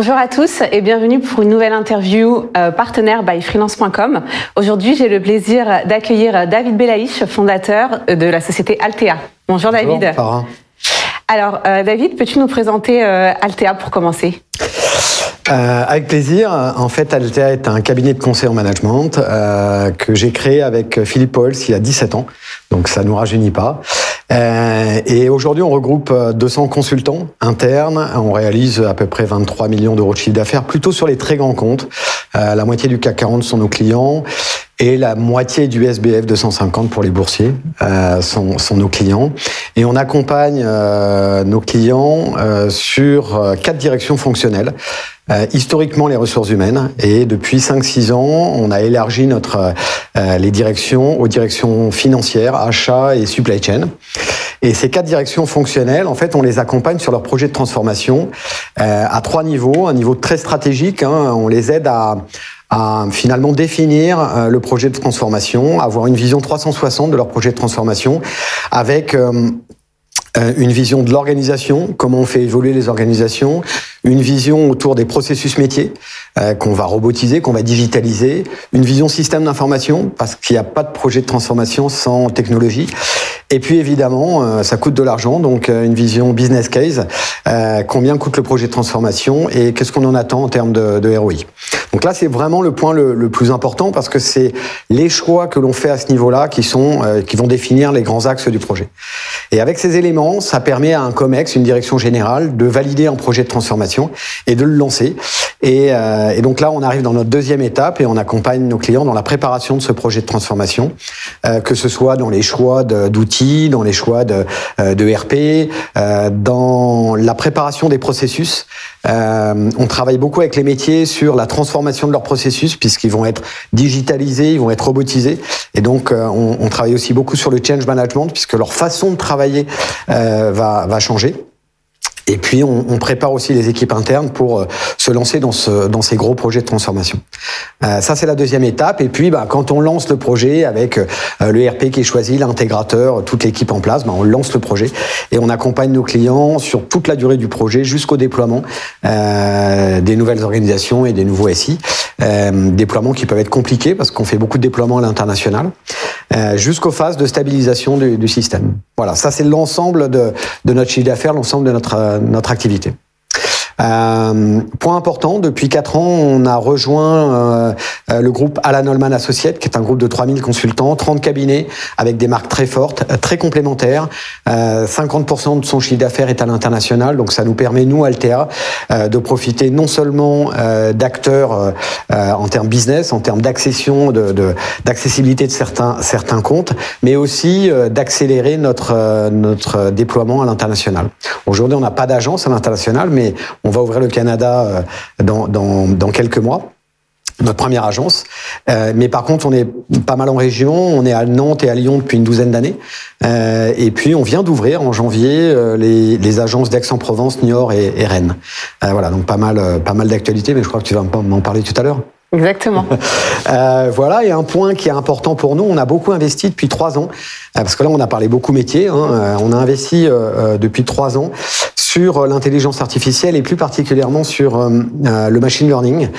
Bonjour à tous et bienvenue pour une nouvelle interview euh, partenaire by freelance.com. Aujourd'hui, j'ai le plaisir d'accueillir David Belaïch, fondateur de la société Altea. Bonjour, Bonjour David. Farah. Alors euh, David, peux-tu nous présenter euh, Altea pour commencer? Euh, avec plaisir. En fait, Altea est un cabinet de conseil en management euh, que j'ai créé avec Philippe Pauls il y a 17 ans. Donc ça nous rajeunit pas. Euh, et aujourd'hui, on regroupe 200 consultants internes. On réalise à peu près 23 millions d'euros de chiffre d'affaires, plutôt sur les très grands comptes. Euh, la moitié du CAC 40 sont nos clients et la moitié du SBF 250 pour les boursiers euh, sont, sont, nos clients. Et on accompagne euh, nos clients euh, sur euh, quatre directions fonctionnelles. Euh, historiquement les ressources humaines et depuis 5-6 ans, on a élargi notre euh, les directions aux directions financières, achats et supply chain. Et ces quatre directions fonctionnelles, en fait, on les accompagne sur leur projet de transformation à trois niveaux. Un niveau très stratégique, hein, on les aide à à finalement définir euh, le projet de transformation, avoir une vision 360 de leur projet de transformation, avec euh, une vision de l'organisation, comment on fait évoluer les organisations, une vision autour des processus métiers euh, qu'on va robotiser, qu'on va digitaliser, une vision système d'information parce qu'il n'y a pas de projet de transformation sans technologie. Et puis évidemment, euh, ça coûte de l'argent, donc euh, une vision business case, euh, combien coûte le projet de transformation et qu'est-ce qu'on en attend en termes de, de ROI. Donc là, c'est vraiment le point le, le, plus important parce que c'est les choix que l'on fait à ce niveau-là qui sont qui vont définir les grands axes du projet. Et avec ces éléments, ça permet à un COMEX, une direction générale, de valider un projet de transformation et de le lancer. Et, et, donc là, on arrive dans notre deuxième étape et on accompagne nos clients dans la préparation de ce projet de transformation, que ce soit dans les choix d'outils, dans les choix de, euh, de RP, euh, dans la préparation des processus. Euh, on travaille beaucoup avec les métiers sur la transformation de leurs processus puisqu'ils vont être digitalisés, ils vont être robotisés. Et donc, on, on, travaille aussi beaucoup sur le change management puisque leur façon de travailler va, va changer. Et puis, on, on, prépare aussi les équipes internes pour euh, se lancer dans, ce, dans ces gros projets de transformation. Euh, ça, c'est la deuxième étape. Et puis, bah, quand on lance le projet avec euh, le RP qui est choisi, l'intégrateur, toute l'équipe en place, bah, on lance le projet et on accompagne nos clients sur toute la durée du projet jusqu'au déploiement euh, des nouvelles organisations et des nouveaux SI. Euh, déploiements qui peuvent être compliqués parce qu'on fait beaucoup de déploiements à l'international, jusqu'aux phases de stabilisation du, du système. Voilà, ça, c'est l'ensemble de, de notre chiffre d'affaires, l'ensemble de notre notre activité. Euh, point important, depuis quatre ans, on a rejoint euh, le groupe Alan Holman Associates, qui est un groupe de 3000 consultants, 30 cabinets avec des marques très fortes, très complémentaires. Euh, 50% de son chiffre d'affaires est à l'international, donc ça nous permet, nous, Altea, euh, de profiter non seulement euh, d'acteurs euh, en termes business, en termes d'accession, d'accessibilité de, de, certains, certains comptes, mais aussi d'accélérer notre, notre déploiement à l'international. Aujourd'hui, on n'a pas d'agence à l'international, mais va ouvrir le Canada dans, dans, quelques mois notre première agence. Euh, mais par contre, on est pas mal en région. On est à Nantes et à Lyon depuis une douzaine d'années. Euh, et puis, on vient d'ouvrir en janvier euh, les, agences d'Aix-en-Provence, Niort et, et Rennes. Euh, voilà, donc pas mal, pas mal d'actualités. Mais je crois que tu vas m'en parler tout à l'heure. Exactement. euh, voilà, et un point qui est important pour nous, on a beaucoup investi depuis trois ans, parce que là on a parlé beaucoup métier, hein, on a investi euh, depuis trois ans sur l'intelligence artificielle et plus particulièrement sur euh, le machine learning.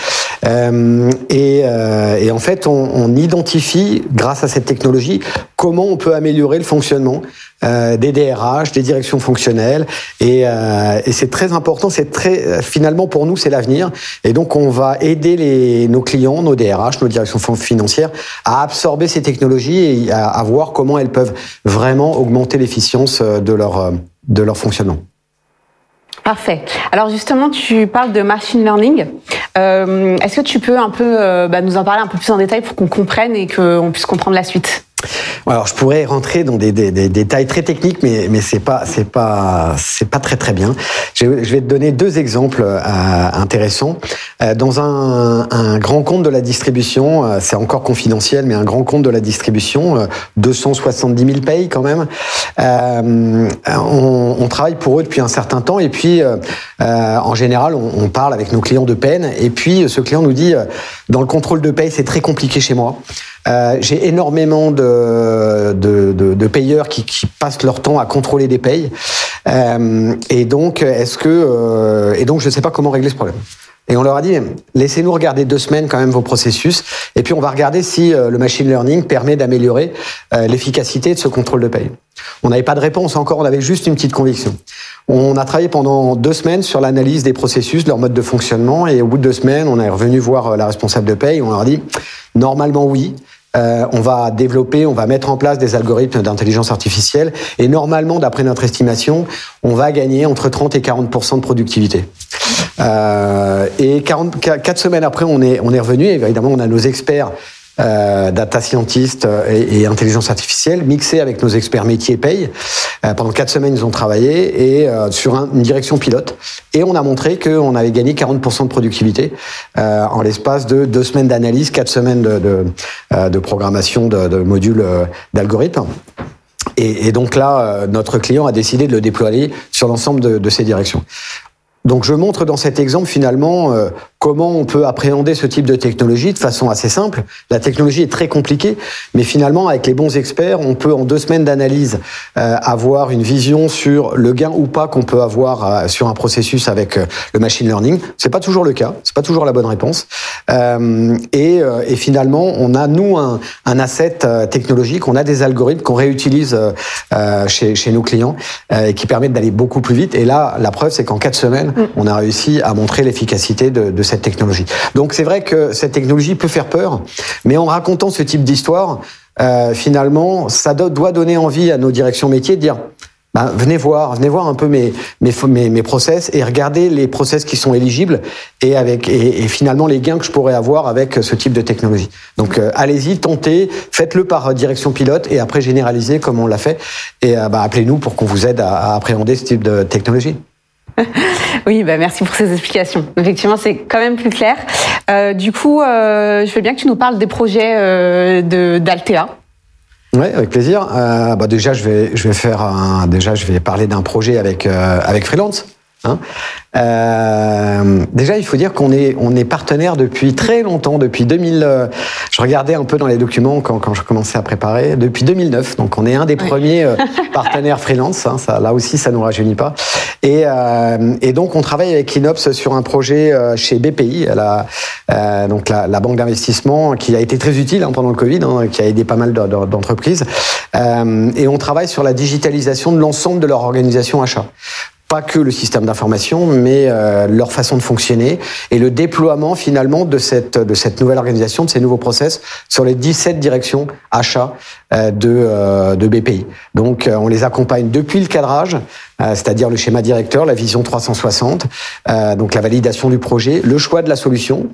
Euh, et, et, en fait, on, on, identifie, grâce à cette technologie, comment on peut améliorer le fonctionnement euh, des DRH, des directions fonctionnelles. Et, euh, et c'est très important. C'est très finalement pour nous, c'est l'avenir. Et donc, on va aider les, nos clients, nos DRH, nos directions financières, à absorber ces technologies et à, à voir comment elles peuvent vraiment augmenter l'efficience de leur de leur fonctionnement. Parfait. Alors justement, tu parles de machine learning. Euh, Est-ce que tu peux un peu euh, bah, nous en parler un peu plus en détail pour qu'on comprenne et qu'on puisse comprendre la suite? Alors, je pourrais rentrer dans des, détails très techniques, mais mais c'est pas c'est pas c'est pas très très bien. Je, vais te donner deux exemples euh, intéressants. Euh, dans un, grand compte de la distribution, euh, c'est encore confidentiel, mais un grand compte de la distribution, euh, 270 000 payes quand même. On, travaille pour eux depuis un certain temps, et puis en général, on, parle avec nos clients de peine, et puis ce client nous dit dans le contrôle de paye, c'est très compliqué chez moi. J'ai énormément de, de, de, payeurs qui, passent leur temps à contrôler des payes. Euh, et donc, est-ce que euh, et donc je ne sais pas comment régler ce problème. Et on leur a dit, laissez-nous regarder deux semaines quand même vos processus, et puis on va regarder si euh, le machine learning permet d'améliorer euh, l'efficacité de ce contrôle de paye. On n'avait pas de réponse encore, on avait juste une petite conviction. On a travaillé pendant deux semaines sur l'analyse des processus, leur mode de fonctionnement, et au bout de deux semaines, on est revenu voir euh, la responsable de paye, on leur a dit, normalement oui, euh, on va développer, on va mettre en place des algorithmes d'intelligence artificielle et normalement, d'après notre estimation, on va gagner entre 30 et 40% de productivité. Euh, et 40, quatre semaines après, on est, on est revenu. Évidemment, on a nos experts euh, data scientist et, intelligence artificielle, mixés avec nos experts métiers paye. Euh, pendant quatre semaines, ils ont travaillé et euh, sur une direction pilote. Et on a montré qu'on avait gagné 40% de productivité en l'espace de deux semaines d'analyse, quatre semaines de, de, de programmation de, de modules d'algorithmes. Et, et, donc là, notre client a décidé de le déployer sur l'ensemble de, de ces directions. Donc je montre dans cet exemple finalement comment on peut appréhender ce type de technologie de façon assez simple. La technologie est très compliquée, mais finalement, avec les bons experts, on peut en deux semaines d'analyse euh, avoir une vision sur le gain ou pas qu'on peut avoir euh, sur un processus avec euh, le machine learning. C'est pas toujours le cas, c'est pas toujours la bonne réponse. Et, et, finalement, on a nous un, un asset technologique, on a des algorithmes qu'on réutilise chez, chez, nos clients et qui permettent d'aller beaucoup plus vite. Et là, la preuve, c'est qu'en quatre semaines, mm. on a réussi à montrer l'efficacité de, de technologie. Donc c'est vrai que cette technologie peut faire peur, mais en racontant ce type d'histoire, euh, finalement, ça doit donner envie à nos directions métiers de dire ben, venez voir, venez voir un peu mes, process et regardez les process qui sont éligibles et finalement les gains que je pourrais avoir avec ce type de technologie. Donc euh, allez-y, tentez, faites-le par direction pilote et après généralisez comme on l'a fait et euh, ben, appelez-nous pour qu'on vous aide à appréhender ce type de technologie. oui, bah merci pour ces explications. Effectivement, c'est quand même plus clair. Euh, du coup, euh, je veux bien que tu nous parles des projets euh, d'Altea. Oui, avec plaisir. Bah déjà, je vais, je vais faire déjà, je vais parler d'un projet avec avec Freelance. Hein euh, déjà, il faut dire qu'on est, on est partenaire depuis très longtemps, depuis 2000. Euh, je regardais un peu dans les documents quand, quand je commençais à préparer, depuis 2009. Donc, on est un des premiers euh, partenaires freelance. Hein, ça, là aussi, ça nous rajeunit pas. Et, euh, et donc, on travaille avec Inops sur un projet chez BPI, la, donc la, la banque d'investissement, qui a été très utile hein, pendant le Covid, qui a aidé pas mal d'entreprises. et on travaille sur la digitalisation de l'ensemble de leur organisation achat pas que le système d'information, mais euh, leur façon de fonctionner et le déploiement finalement de cette de cette nouvelle organisation, de ces nouveaux process sur les 17 directions achats euh, de euh, de BPI. Donc on les accompagne depuis le cadrage, c'est-à-dire le schéma directeur, la vision 360, donc la validation du projet, le choix de la solution.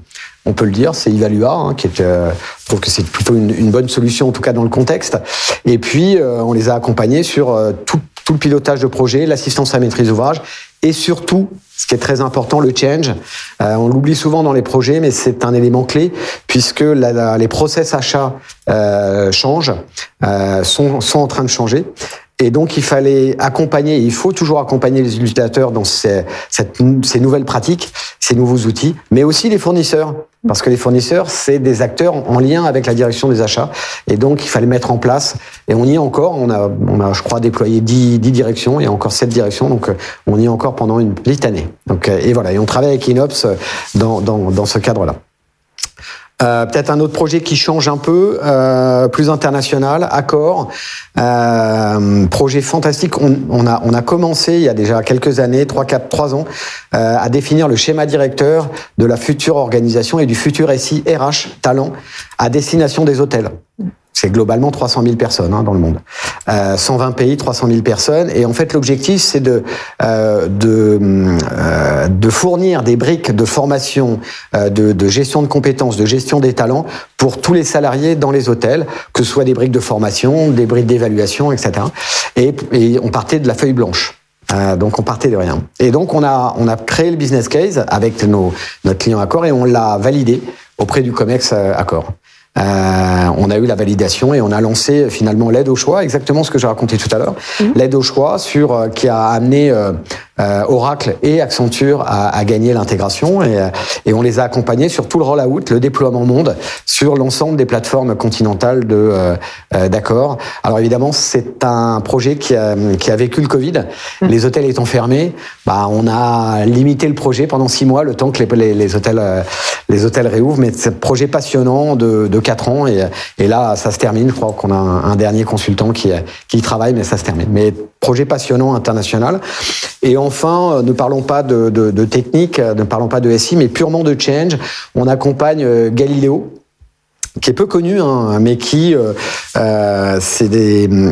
On peut le dire, c'est Evalua hein, qui est, je trouve que c'est plutôt une, une, bonne solution en tout cas dans le contexte. Et puis on les a accompagnés sur tout tout le pilotage de projet, l'assistance à maîtrise d'ouvrage et surtout, ce qui est très important, le change. Euh, on l'oublie souvent dans les projets, mais c'est un élément clé puisque les process achats euh, changent, euh, sont, sont en train de changer. Et donc, il fallait accompagner, il faut toujours accompagner les utilisateurs dans ces, ces nouvelles pratiques, ces nouveaux outils, mais aussi les fournisseurs. Parce que les fournisseurs, c'est des acteurs en lien avec la direction des achats. Et donc, il fallait mettre en place, et on y est encore, on a, on a je crois, déployé 10, 10 directions, il y a encore 7 directions, donc euh, on y est encore pendant une petite année. Donc, euh, et voilà, et on travaille avec Inops euh, dans, dans, dans ce cadre-là. Euh, Peut-être un autre projet qui change un peu, euh, plus international, Accord. Euh, projet fantastique. On, on, a, on a commencé il y a déjà quelques années, 3, 4, 3 ans, euh, à définir le schéma directeur de la future organisation et du futur SI RH talent à destination des hôtels. C'est globalement 300 000 personnes hein, dans le monde. Euh, 120 pays, 300 000 personnes. Et en fait, l'objectif, c'est de, euh, de, euh, de fournir des briques de formation, euh, de, de, gestion de compétences, de gestion des talents pour tous les salariés dans les hôtels, que ce soit des briques de formation, des briques d'évaluation, etc. Et, et on partait de la feuille blanche. Euh, donc on partait de rien. Et donc on a on a créé le business case avec nos notre client Accor et on l'a validé auprès du Comex euh, Accor. Euh, on a eu la validation et on a lancé finalement l'aide au choix, exactement ce que j'ai raconté tout à l'heure, mmh. l'aide au choix sur euh, qui a amené euh, Oracle et Accenture à, gagner l'intégration et, et, on les a accompagnés sur tout le rollout, le déploiement monde sur l'ensemble des plateformes continentales de d'accord. Alors évidemment, c'est un projet qui a, qui a vécu le Covid. Mmh. Les hôtels étant fermés, bah, on a limité le projet pendant six mois, le temps que les, les, hôtels les hôtels réouvrent. Mais c'est un projet passionnant de, de 4 ans et, et là, ça se termine. Je crois qu'on a un, dernier consultant qui, qui travaille, mais ça se termine. Mais projet passionnant international. Et enfin, ne parlons pas de, technique, ne parlons pas de SI, mais purement de change. On accompagne euh, Galileo, qui est peu connu, hein, mais qui euh, euh, c'est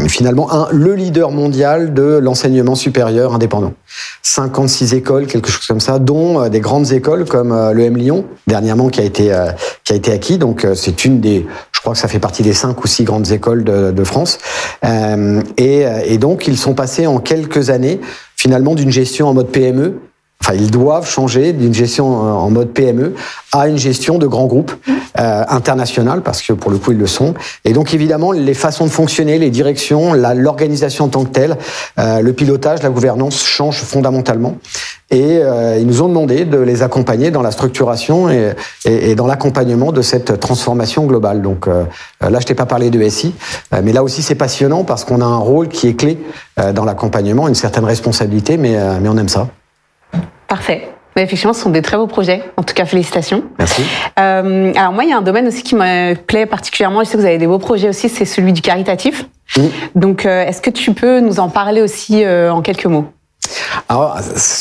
finalement un, le leader mondial de l'enseignement supérieur indépendant. 56 écoles, quelque chose comme ça, dont euh, des grandes écoles comme euh, le M Lyon dernièrement qui a été qui a été acquis. Donc c'est une des, je crois que ça fait partie des cinq ou six grandes écoles de, de France. Et, et donc ils sont passés en quelques années finalement d'une gestion en mode PME enfin ils doivent changer d'une gestion en mode PME à une gestion de grands groupes euh, internationaux parce que pour le coup ils le sont. Et donc évidemment les façons de fonctionner, les directions, l'organisation en tant que telle, euh, le pilotage, la gouvernance changent fondamentalement. Et euh, ils nous ont demandé de les accompagner dans la structuration et, et, et dans l'accompagnement de cette transformation globale. Donc euh, là, je t'ai pas parlé de SI, euh, mais là aussi c'est passionnant parce qu'on a un rôle qui est clé euh, dans l'accompagnement, une certaine responsabilité, mais, mais on aime ça. Parfait. Mais effectivement, ce sont des très beaux projets. En tout cas, félicitations. Merci. Euh, alors moi, il y a un domaine aussi qui me plaît particulièrement. Je sais que vous avez des beaux projets aussi. C'est celui du caritatif. Donc, euh, est-ce que tu peux nous en parler aussi euh, en quelques mots? Alors,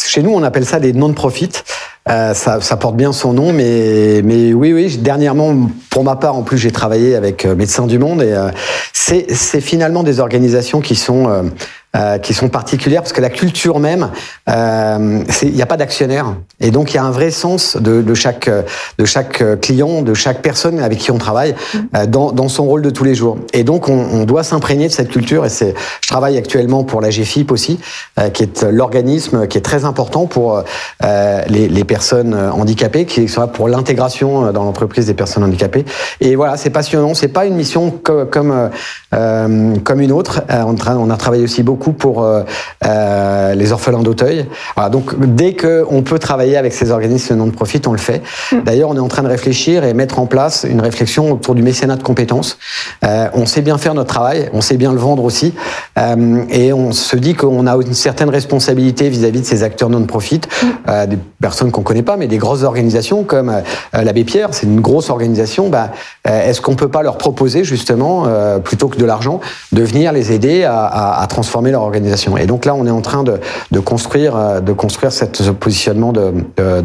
chez nous, on appelle ça des non-profits. Euh, ça, ça, porte bien son nom, mais, mais oui, oui. Dernièrement, pour ma part, en plus, j'ai travaillé avec euh, Médecins du Monde et euh, c'est finalement des organisations qui sont euh, qui sont particulières parce que la culture même, euh, il n'y a pas d'actionnaire et donc il y a un vrai sens de, de, chaque de chaque client, de chaque personne avec qui on travaille euh, dans, dans, son rôle de tous les jours. Et donc on, on doit s'imprégner de cette culture. Et c'est, je travaille actuellement pour la GFIP aussi, euh, qui est l'organisme qui est très important pour euh, les, les, personnes handicapées, qui sont là pour l'intégration dans l'entreprise des personnes handicapées. Et voilà, c'est passionnant. C'est pas une mission comme comme, comme une autre. on, on a travaillé aussi beaucoup pour euh, euh, les orphelins d'Auteuil. Voilà, donc dès qu'on peut travailler avec ces organismes non-profit, on le fait. Mm. D'ailleurs, on est en train de réfléchir et mettre en place une réflexion autour du mécénat de compétences. Euh, on sait bien faire notre travail, on sait bien le vendre aussi, euh, et on se dit qu'on a une certaine responsabilité vis-à-vis de ces acteurs non-profit, mm. euh, des personnes qu'on connaît pas, mais des grosses organisations comme euh, l'abbé Pierre, c'est une grosse organisation. Bah, Est-ce qu'on peut pas leur proposer justement, plutôt que de l'argent, de venir les aider à, à, à transformer leur organisation? Et donc là, on est en train de, de construire, euh, de construire cette, ce positionnement de, de,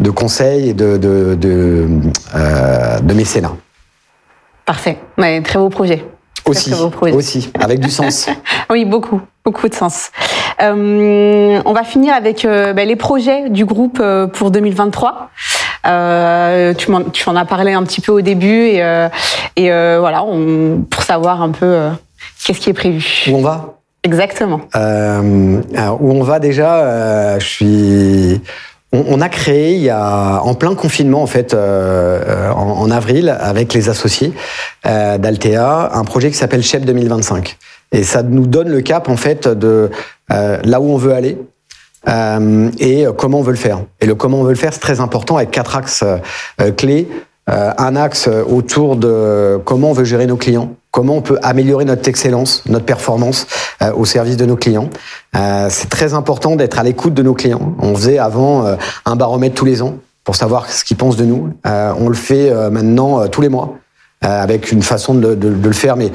de conseil et de, de, de, euh, de mécénat. Parfait. Ouais, très beau projet. Aussi, très beau projet. aussi, avec du sens. oui, beaucoup, beaucoup de sens. Euh, on va finir avec euh, ben, les projets du groupe euh, pour 2023. Euh, tu, en, tu en as parlé un petit peu au début et, euh, et voilà, on, pour savoir un peu qu'est-ce qui est prévu. Où on va? Exactement. Alors, où on va déjà, je suis. On, on, a créé il y a en plein confinement en fait en, en, avril avec les associés d'Altea un projet qui s'appelle Chef 2025 et ça nous donne le cap en fait de là où on veut aller. Euh, et comment on veut le faire. Et le comment on veut le faire, c'est très important avec quatre axes clés. un axe autour de comment on veut gérer nos clients, comment on peut améliorer notre excellence, notre performance euh, au service de nos clients. Euh, c'est très important d'être à l'écoute de nos clients. On faisait avant euh, un baromètre tous les ans pour savoir ce qu'ils pensent de nous. Euh, on le fait euh, maintenant tous les mois avec une façon de, de, de, le faire, mais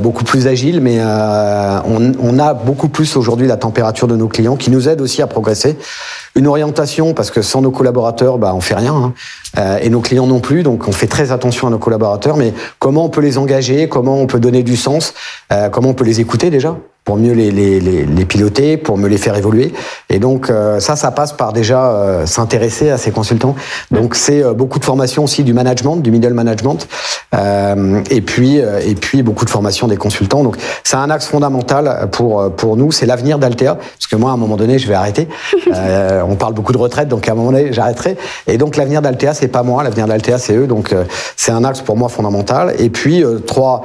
beaucoup plus agile. Mais on, on, a beaucoup plus aujourd'hui la température de nos clients, qui nous aide aussi à progresser une orientation parce que sans nos collaborateurs, bah, on fait rien, hein. euh, et nos clients non plus. Donc, on fait très attention à nos collaborateurs. Mais comment on peut les engager? Comment on peut donner du sens? Euh, Comment on peut les écouter déjà? Pour mieux les, les, les, les, piloter, pour me les faire évoluer. Et donc euh, ça, ça passe par déjà euh, s'intéresser à ces consultants. Donc c'est euh, beaucoup de formation aussi du management, du middle management, et puis et puis beaucoup de formation des consultants. Donc c'est un axe fondamental pour pour nous. C'est l'avenir d'Altea, parce que moi à un moment donné je vais arrêter. on parle beaucoup de retraite, donc à un moment donné j'arrêterai. Et donc l'avenir d'Altea c'est pas moi, l'avenir d'Altea c'est eux. Donc c'est un axe pour moi fondamental. Et puis trois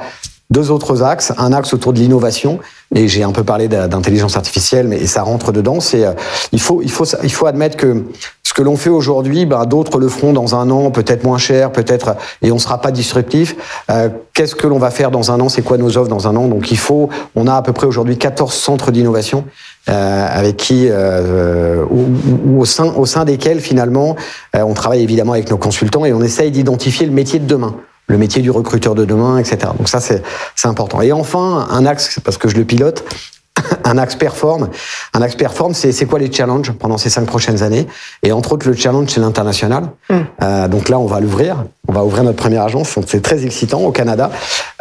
deux autres axes. Un axe autour de l'innovation, et j'ai un peu parlé d'intelligence artificielle, mais ça rentre dedans. C'est euh, il faut il faut il faut admettre que ce que l'on fait aujourd'hui, ben, d'autres le feront dans un an, peut-être moins cher, peut-être, et on sera pas disruptif. Euh, Qu'est-ce que l'on va faire dans un an? C'est quoi nos offres dans un an? Donc il faut, on a à peu près aujourd'hui 14 centres d'innovation euh, avec qui, euh, au sein au sein desquels finalement, euh, on travaille évidemment avec nos consultants et on essaye d'identifier le métier de demain le métier du recruteur de demain, etc. Donc ça, c'est important. Et enfin, un axe, parce que je le pilote, un axe perform. Un axe perform, c'est quoi les challenges pendant ces cinq prochaines années? Et entre autres, le challenge, c'est l'international. Mm. Euh, donc là, on va l'ouvrir. On va ouvrir notre première agence. C'est très excitant au Canada.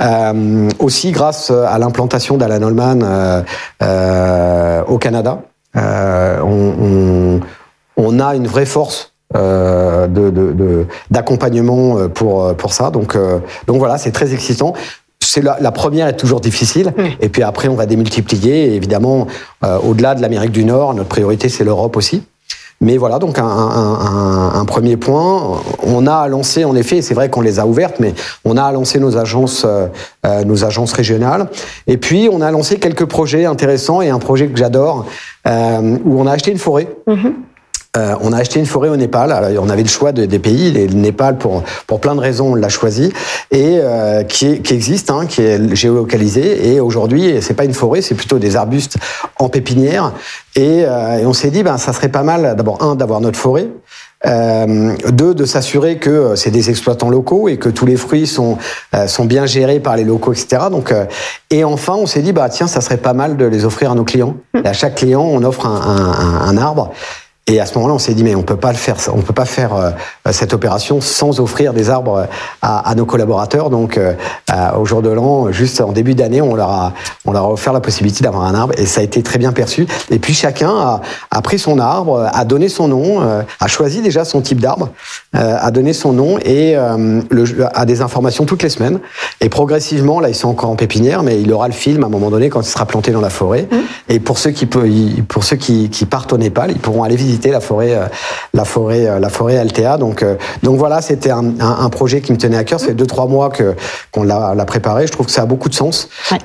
Euh, aussi grâce à l'implantation d'Alan Holman euh, euh au Canada. Euh, on, on, on, a une vraie force euh, d'accompagnement de, de, pour pour ça. Donc donc voilà, c'est très excitant c'est la, la, première est toujours difficile, et puis après on va démultiplier. Et évidemment, euh, au-delà de l'Amérique du Nord, notre priorité c'est l'Europe aussi. Mais voilà, donc un, un, un, premier point. On a lancé, en effet, c'est vrai qu'on les a ouvertes, mais on a lancé nos agences, euh, euh, nos agences régionales. Et puis, on a lancé quelques projets intéressants et un projet que j'adore, euh, où on a acheté une forêt. Mm-hmm. Euh, on a acheté une forêt au Népal. Alors, on avait le choix de, des pays. le Népal, pour, pour plein de raisons, on l'a choisi. Et euh, qui, qui, existe, hein, qui est géolocalisé. Et aujourd'hui, c'est pas une forêt, c'est plutôt des arbustes en pépinière. Et, euh, et on s'est dit, ben, ça serait pas mal, d'abord, un, d'avoir notre forêt. Euh, deux, de s'assurer que c'est des exploitants locaux et que tous les fruits sont euh, sont bien gérés par les locaux, etc. Donc, euh, et enfin, on s'est dit bah tiens, ça serait pas mal de les offrir à nos clients. Mmh. Et à chaque client, on offre un, un, un arbre. Et à ce moment-là, on s'est dit mais on peut pas le faire, on peut pas faire euh, cette opération sans offrir des arbres à, à nos collaborateurs. Donc euh, au jour de l'an, juste en début d'année, on leur a on leur a offert la possibilité d'avoir un arbre et ça a été très bien perçu. Et puis chacun a, a pris son arbre, a donné son nom, euh, a choisi déjà son type d'arbre, euh, a donné son nom et le, a des informations toutes les semaines. Et progressivement, là, ils sont encore en pépinière, mais il aura le film à un moment donné quand il sera planté dans la forêt. Mmh. Et pour ceux qui peut, pour ceux qui, qui partent au Népal, ils pourront aller visiter la forêt, euh, la forêt, euh, la forêt Altea. Donc, euh, donc voilà, c'était un, un, un, projet qui me tenait à cœur. Ça fait deux trois mois que qu'on l'a préparé. Je trouve que ça a beaucoup de sens. Ouais.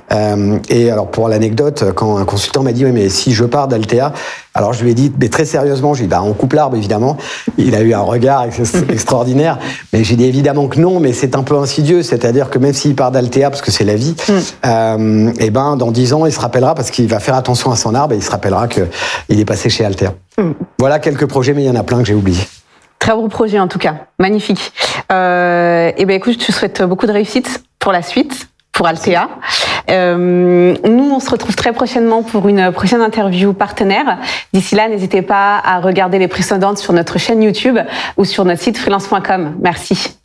Et alors pour l'anecdote, quand un consultant m'a dit oui mais si je pars d'Altea, alors je lui ai dit mais très sérieusement, j'ai dit bah on coupe l'arbre évidemment. Il a eu un regard extraordinaire, mais j'ai dit évidemment que non, mais c'est un peu insidieux, c'est-à-dire que même s'il part d'Altea parce que c'est la vie, mm. euh, et ben dans dix ans il se rappellera parce qu'il va faire attention à son arbre et il se rappellera que il est passé chez Altea. Mm. Voilà quelques projets, mais il y en a plein que j'ai oubliés. Très beau projet en tout cas, magnifique. Euh, et ben écoute, je te souhaite beaucoup de réussite pour la suite, pour Altea. Euh, nous, on se retrouve très prochainement pour une prochaine interview partenaire. D'ici là, n'hésitez pas à regarder les précédentes sur notre chaîne YouTube ou sur notre site freelance.com. Merci.